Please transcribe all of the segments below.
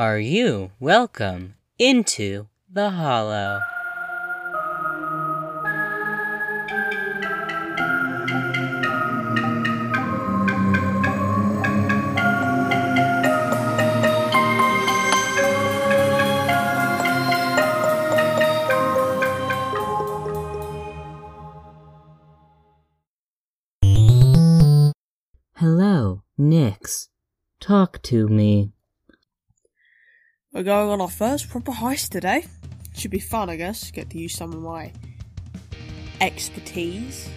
Are you welcome into the Hollow? Hello, Nyx. Talk to me. We're going on our first proper heist today. Should be fun, I guess. Get to use some of my expertise.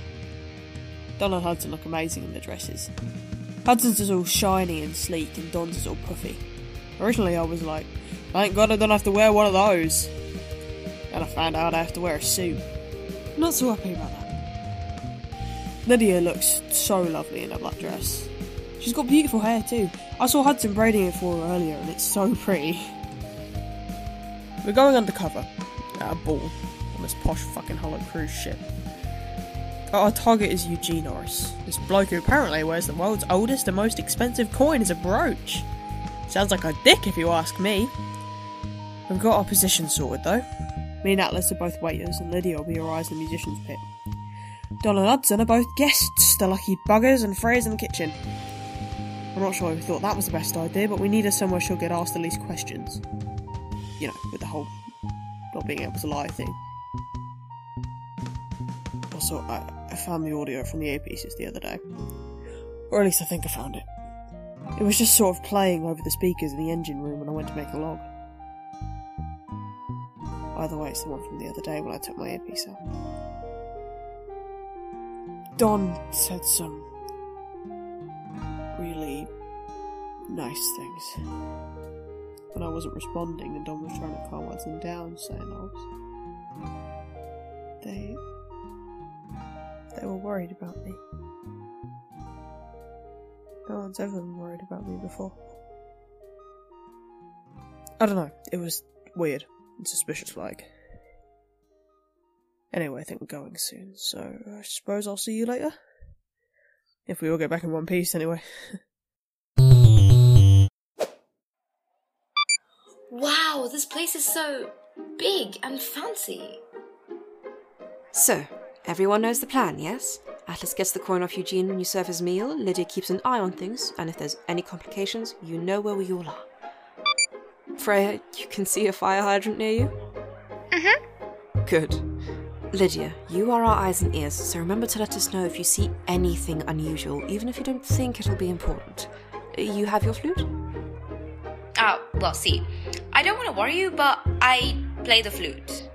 Don and Hudson look amazing in the dresses. Hudson's is all shiny and sleek, and Don's is all puffy. Originally, I was like, thank God I don't have to wear one of those. And I found out I have to wear a suit. Not so happy about that. Lydia looks so lovely in her black dress. She's got beautiful hair too. I saw Hudson braiding it for her earlier, and it's so pretty. We're going undercover at a ball on this posh fucking hollow cruise ship. Our target is Eugene Norris, this bloke who apparently wears the world's oldest and most expensive coin as a brooch. Sounds like a dick if you ask me. We've got our position sorted though. Me and Atlas are both waiters, and Lydia will be our eyes in the musician's pit. Don and Hudson are both guests, the lucky buggers, and Freya's in the kitchen. I'm not sure we thought that was the best idea, but we need her somewhere she'll get asked the least questions. You know, whole not being able to lie thing. Also, I, I found the audio from the earpieces the other day. Or at least I think I found it. It was just sort of playing over the speakers in the engine room when I went to make a log. Either way, it's the one from the other day when I took my earpiece out. Don said some really nice things. When I wasn't responding, and Don was trying to calm Hudson down, saying I was. They. They were worried about me. No one's ever been worried about me before. I don't know, it was weird and suspicious like. Anyway, I think we're going soon, so I suppose I'll see you later. If we all get back in one piece, anyway. Wow, this place is so big and fancy. So, everyone knows the plan, yes? Atlas gets the coin off Eugene when you serve his meal, Lydia keeps an eye on things, and if there's any complications, you know where we all are. Freya, you can see a fire hydrant near you? Mm-hmm. Good. Lydia, you are our eyes and ears, so remember to let us know if you see anything unusual, even if you don't think it'll be important. You have your flute? Ah, well, see, I don't want to worry you, but I play the flute.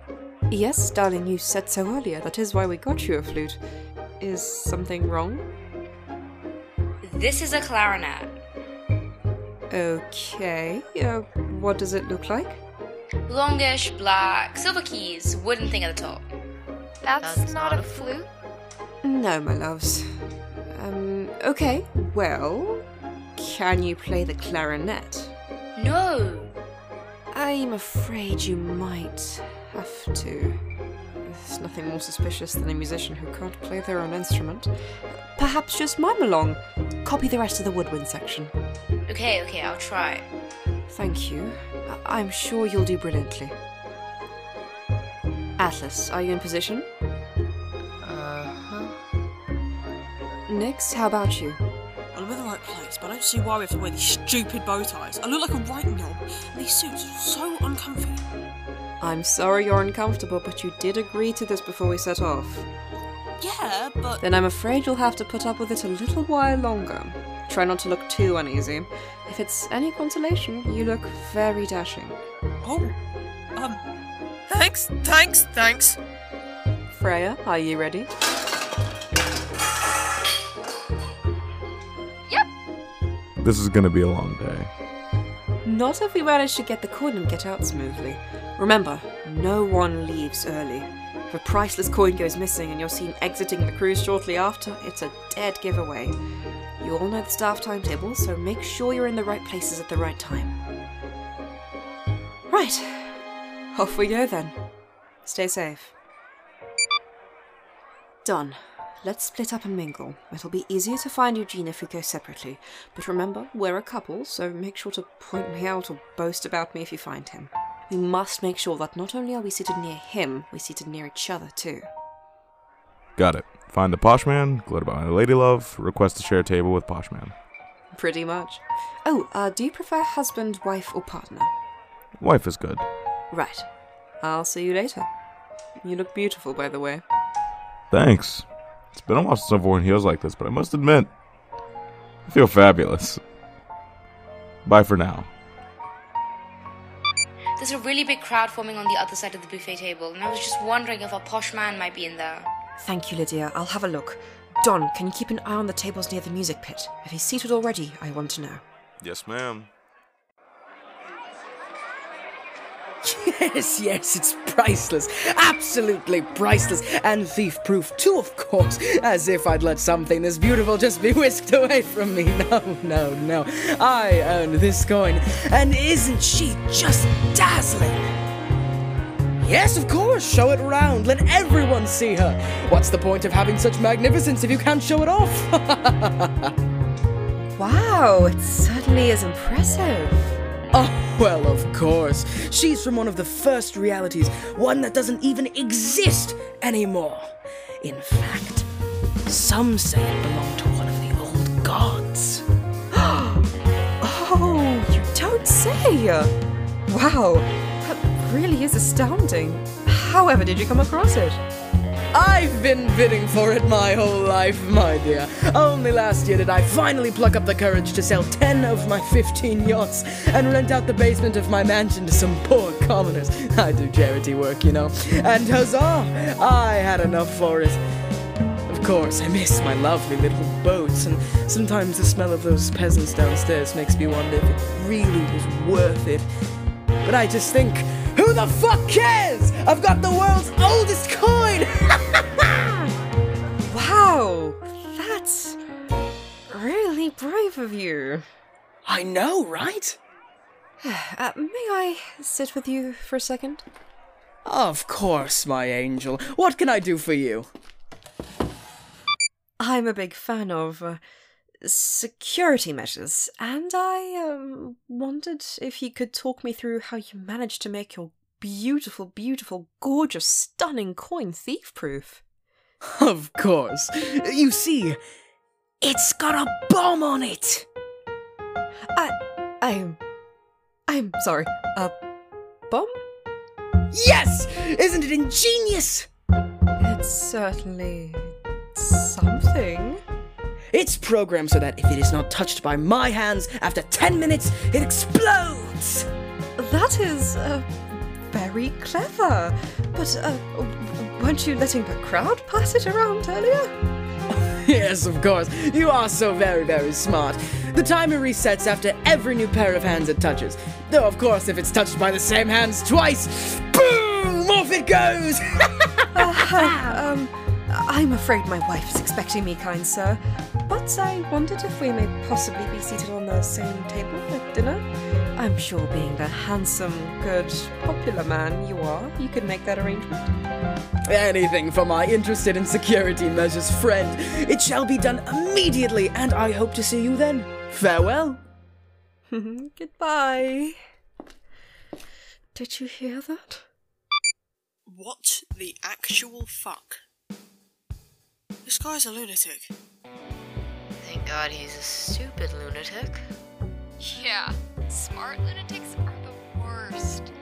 Yes, darling, you said so earlier. That is why we got you a flute. Is something wrong? This is a clarinet. Okay. Uh, what does it look like? Longish, black, silver keys, wooden thing at the top. That's, not, a flute. No, my loves. Um, okay. Well, can you play the clarinet? No! I'm afraid you might have to. There's nothing more suspicious than a musician who can't play their own instrument. Perhaps just mime along. Copy the rest of the woodwind section. Okay, okay, I'll try. Thank you. I- I'm sure you'll do brilliantly. Atlas, are you in position? Uh-huh. Nyx, how about you? I'm in the right place, but I don't see why we have to wear these stupid bow ties. I look like a right knob, and these suits are so uncomfy. I'm sorry you're uncomfortable, but you did agree to this before we set off. Yeah, but Then I'm afraid you'll have to put up with it a little while longer. Try not to look too uneasy. If it's any consolation, you look very dashing. oh, um, thanks, thanks, thanks. Freya, are you ready? This is gonna be a long day. Not if we manage to get the coin and get out smoothly. Remember, no one leaves early. If a priceless coin goes missing and you're seen exiting the cruise shortly after, it's a dead giveaway. You all know the staff timetable, so make sure you're in the right places at the right time. Right, off we go then. Stay safe. Done. Let's split up and mingle. It'll be easier to find Eugene if we go separately. But remember, we're a couple, so make sure to point me out or boast about me if you find him. We must make sure that not only are we seated near him, we're seated near each other too. Got it. Find the posh man, gloat about my lady love, request to share a table with posh man. Pretty much. Oh, uh, do you prefer husband, wife, or partner? Wife is good. Right. I'll see you later. You look beautiful, by the way. Thanks. It's been a while since I've worn heels like this, but I must admit, I feel fabulous. Bye for now. There's a really big crowd forming on the other side of the buffet table, and I was just wondering if a posh man might be in there. Thank you, Lydia. I'll have a look. Don, can you keep an eye on the tables near the music pit? If he's seated already, I want to know. Yes, ma'am. Yes, yes, it's priceless. Absolutely priceless. And thief proof, too, of course. As if I'd let something this beautiful just be whisked away from me. No, no, no. I own this coin. And isn't she just dazzling? Yes, of course, show it round. Let everyone see her. What's the point of having such magnificence if you can't show it off? Wow, it certainly is impressive. Oh, well, of course. She's from one of the first realities, one that doesn't even exist anymore. In fact, some say it belonged to one of the old gods. Oh, you don't say! Wow, that really is astounding. However, did you come across it? I've been bidding for it my whole life, my dear. Only last year did I finally pluck up the courage to sell 10 of my 15 yachts and rent out the basement of my mansion to some poor commoners. I do charity work, you know. And huzzah! I had enough for it. Of course, I miss my lovely little boats, and sometimes the smell of those peasants downstairs makes me wonder if it really was worth it. But I just think, who the fuck cares? I've got the world's oldest coin! Wow, that's really brave of you. I know, right? Uh, may I sit with you for a second? Of course, my angel. What can I do for you? I'm a big fan of uh, security measures, and I um, wondered if you could talk me through how you managed to make your beautiful, beautiful, gorgeous, stunning coin thief proof. Of course. You see, it's got a bomb on it. I, I'm, I'm sorry. A bomb? Yes! Isn't it ingenious? It's certainly something. It's programmed so that if it is not touched by my hands after 10 minutes, it explodes! That is uh, very clever. But uh, weren't you letting the crowd pass it around earlier? Yes, of course. You are so very, very smart. The timer resets after every new pair of hands it touches. Though, of course, if it's touched by the same hands twice, boom! Off it goes! Uh, um, I'm afraid my wife is expecting me, kind sir. But I wondered if we may possibly be seated on the same table at dinner. I'm sure being the handsome, good, popular man you are, you could make that arrangement. Anything for my interested in security measures friend. It shall be done immediately, and I hope to see you then. Farewell. Goodbye. Did you hear that? What the actual fuck? This guy's a lunatic. Thank God he's a stupid lunatic. Yeah, smart lunatics are the worst.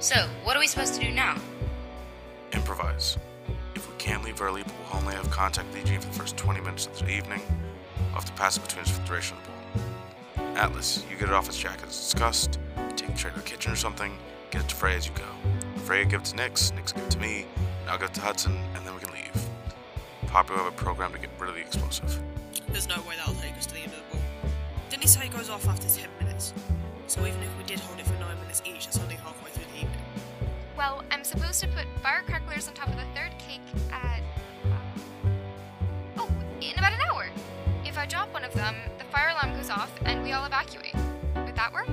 So, what are we supposed to do now? Improvise. If we can't leave early, but we'll only have contact with Eugene for the first 20 minutes of the evening, we'll have to pass it between us for the duration of the ball. Atlas, you get it off his jacket as discussed, take it straight to the kitchen or something, get it to Frey as you go. Frey give it to Nyx, Nyx give it to me, and I'll give it to Hudson, and then we can leave. Poppy a program to get rid of the explosive. There's no way that'll take us to the end of the ball. Didn't he say it goes off after 10 minutes? So even if we did hold it for 9 minutes each, that's only halfway through the evening. Well, I'm supposed to put firecrackers on top of the third cake at. um, oh, in about an hour. If I drop one of them, the fire alarm goes off and we all evacuate. Would that work?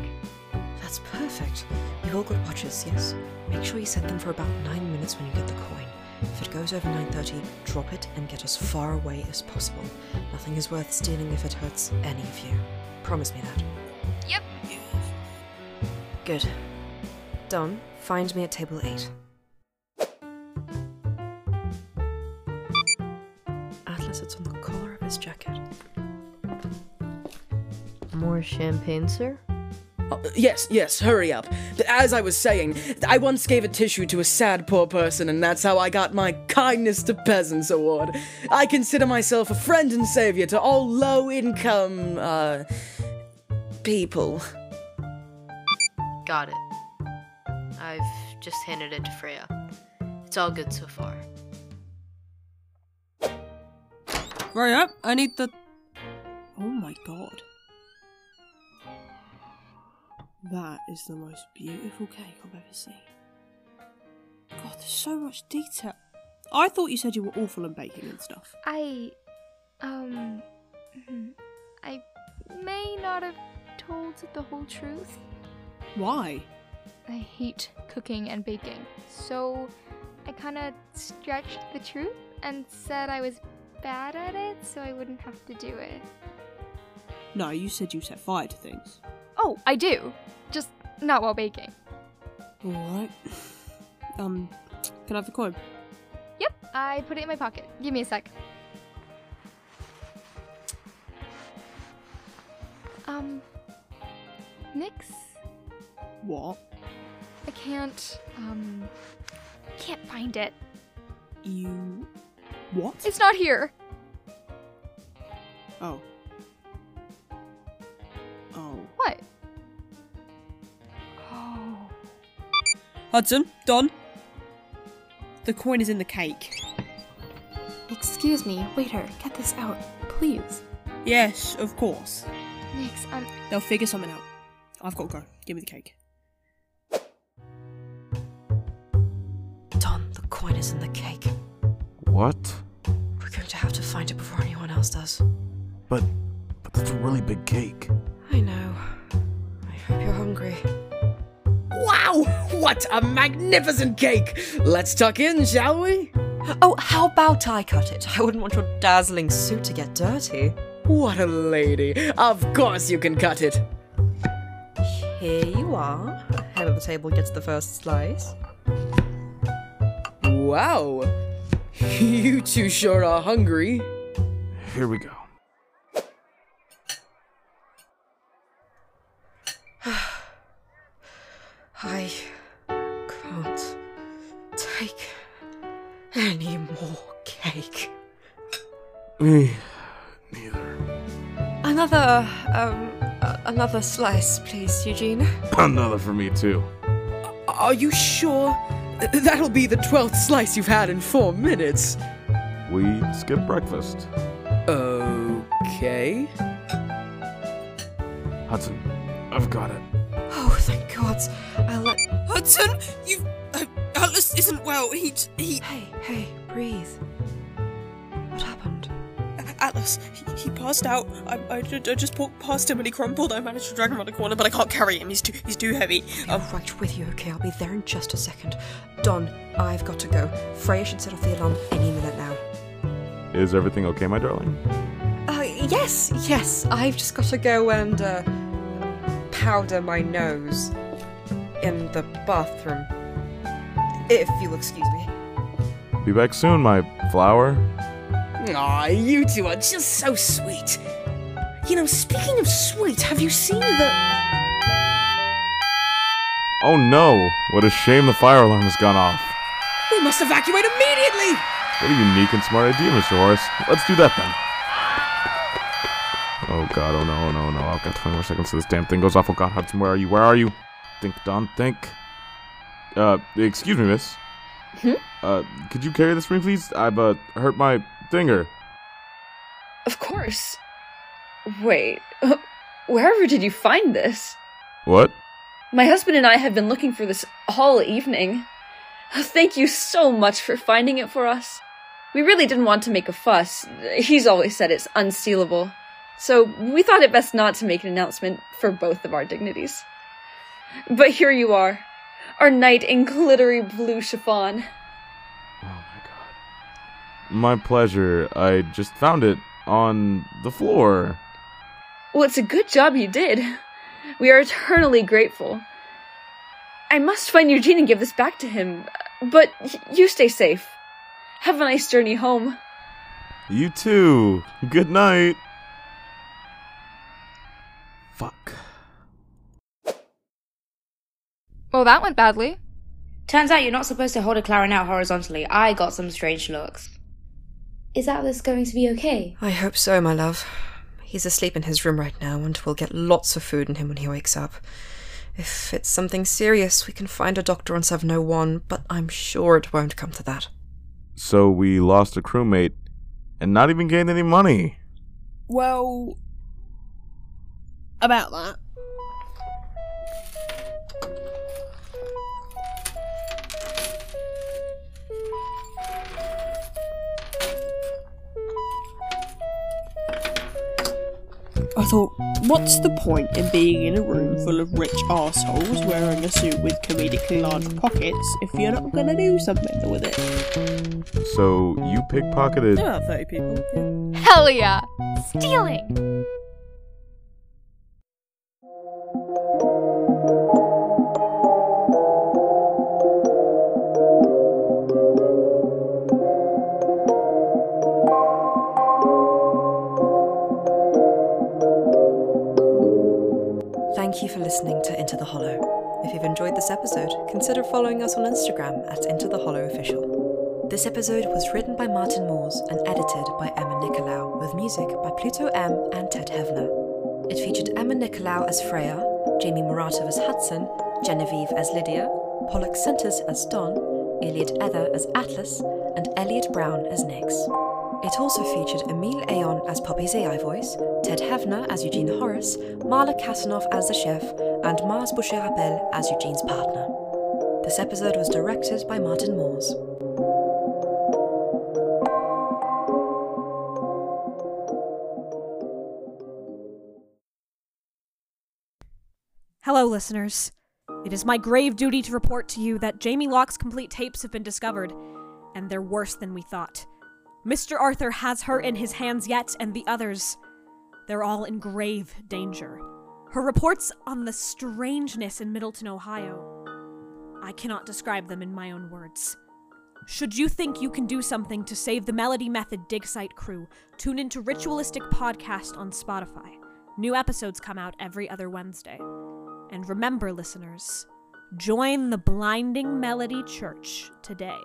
That's perfect. You've all got watches, yes? Make sure you set them for about nine minutes when you get the coin. If it goes over 9.30, drop it and get as far away as possible. Nothing is worth stealing if it hurts any of you. Promise me that. Yep. Good. Don, find me at table 8. Atlas, it's on the collar of his jacket. More champagne, sir? Uh, yes, yes, hurry up. As I was saying, I once gave a tissue to a sad poor person, and that's how I got my Kindness to Peasants award. I consider myself a friend and savior to all low income, uh, people. Got it. I've just handed it to Freya. It's all good so far. Right up. I need the. Oh my god. That is the most beautiful cake I've ever seen. God, there's so much detail. I thought you said you were awful at baking and stuff. I, um, hmm, I may not have told the whole truth. Why? I hate cooking and baking, so I kind of stretched the truth and said I was bad at it so I wouldn't have to do it. No, you said you set fire to things. Oh, I do. Just not while baking. Alright. Um, can I have the coin? Yep, I put it in my pocket. Give me a sec. Um, Nyx, What? I can't, um, can't find it. You. What? It's not here. Oh. Oh. Hudson, Don. The coin is in the cake. Excuse me, waiter, get this out, please. Yes, of course. Nyx, I'm. They'll figure something out. I've got to go. Give me the cake. Don, the coin is in the cake. What? We're going to have to find it before anyone else does. But, but that's a really big cake. I know. I hope you're hungry. Wow! What a magnificent cake! Let's tuck in, shall we? Oh, how about I cut it? I wouldn't want your dazzling suit to get dirty. What a lady. Of course you can cut it. Here you are. Head of the table gets the first slice. Wow. You two sure are hungry. Here we go. I can't take any more cake. Me neither. Another, um, uh, another slice, please, Eugene. Another for me too. Are you sure? That'll be the twelfth slice you've had in four minutes. We skipped breakfast. Okay. Hudson, I've got it. Oh, thank God. I'll let. Hudson, you. Uh, Atlas isn't well. He. he. Hey, hey, breathe. What happened? Atlas, he, he passed out. I, I, ju- I just walked past him and he crumpled. I managed to drag him around the corner, but I can't carry him. He's too. He's too heavy. Um, I'm right with you, okay? I'll be there in just a second. Don, I've got to go. Freya should set off the alarm any minute now. Is everything okay, my darling? Uh, yes, yes. I've just got to go and, uh, powder my nose in the bathroom. If you'll excuse me. Be back soon, my flower. Aw, you two are just so sweet. You know, speaking of sweet, have you seen the. Oh no! What a shame the fire alarm has gone off. We must evacuate immediately! What a unique and smart idea, Mr. Horace. Let's do that then. Oh god, oh no, oh no, oh no. I've got 20 more seconds till this damn thing goes off. Oh god, Hudson, where are you? Where are you? Think, Don, think. Uh, excuse me, miss. Hmm? Uh, could you carry this for me, please? I've, uh, hurt my finger. Of course. Wait, wherever did you find this? What? My husband and I have been looking for this all evening. Thank you so much for finding it for us. We really didn't want to make a fuss. He's always said it's unstealable. So we thought it best not to make an announcement for both of our dignities. But here you are, our knight in glittery blue chiffon. Oh my god. My pleasure. I just found it on the floor. Well, it's a good job you did. We are eternally grateful. I must find Eugene and give this back to him, but you stay safe. Have a nice journey home. You too. Good night. Fuck. Well, that went badly. Turns out you're not supposed to hold a clarinet horizontally. I got some strange looks. Is Atlas going to be okay? I hope so, my love. He's asleep in his room right now, and we'll get lots of food in him when he wakes up. If it's something serious, we can find a doctor on 701, but I'm sure it won't come to that. So we lost a crewmate and not even gained any money. Well, about that. I thought, what's the point in being in a room full of rich assholes wearing a suit with comedically large pockets if you're not gonna do something with it? So you pickpocketed. About 30 people. yeah. Hell yeah! Stealing! Episode, consider following us on Instagram at Into the Hollow Official. This episode was written by Martin Moores and edited by Emma Nicolaou, with music by Pluto M and Ted Heavner. It featured Emma Nicolaou as Freya, Jamie Mouratov as Hudson, Genevieve as Lydia, Pollux Centers as Don, Iliad Ether as Atlas, and Elliot Browne as Nyx. It also featured Emile Aeon as Poppy's AI voice, Ted Heavner as Eugene Horace, Marla Kasanoff as the chef, and Mars Boucher-Appel as Eugene's partner. This episode was directed by Martin Moores. Hello, listeners. It is my grave duty to report to you that Jamie Locke's complete tapes have been discovered, and they're worse than we thought. Mr. Arthur has her in his hands yet, and the others. They're all in grave danger. Her reports on the strangeness in Middleton, Ohio. I cannot describe them in my own words. Should you think you can do something to save the Melody Method dig site crew, tune into Ritualistic Podcast on Spotify. New episodes come out every other Wednesday. And remember, listeners, join the Blinding Melody Church today.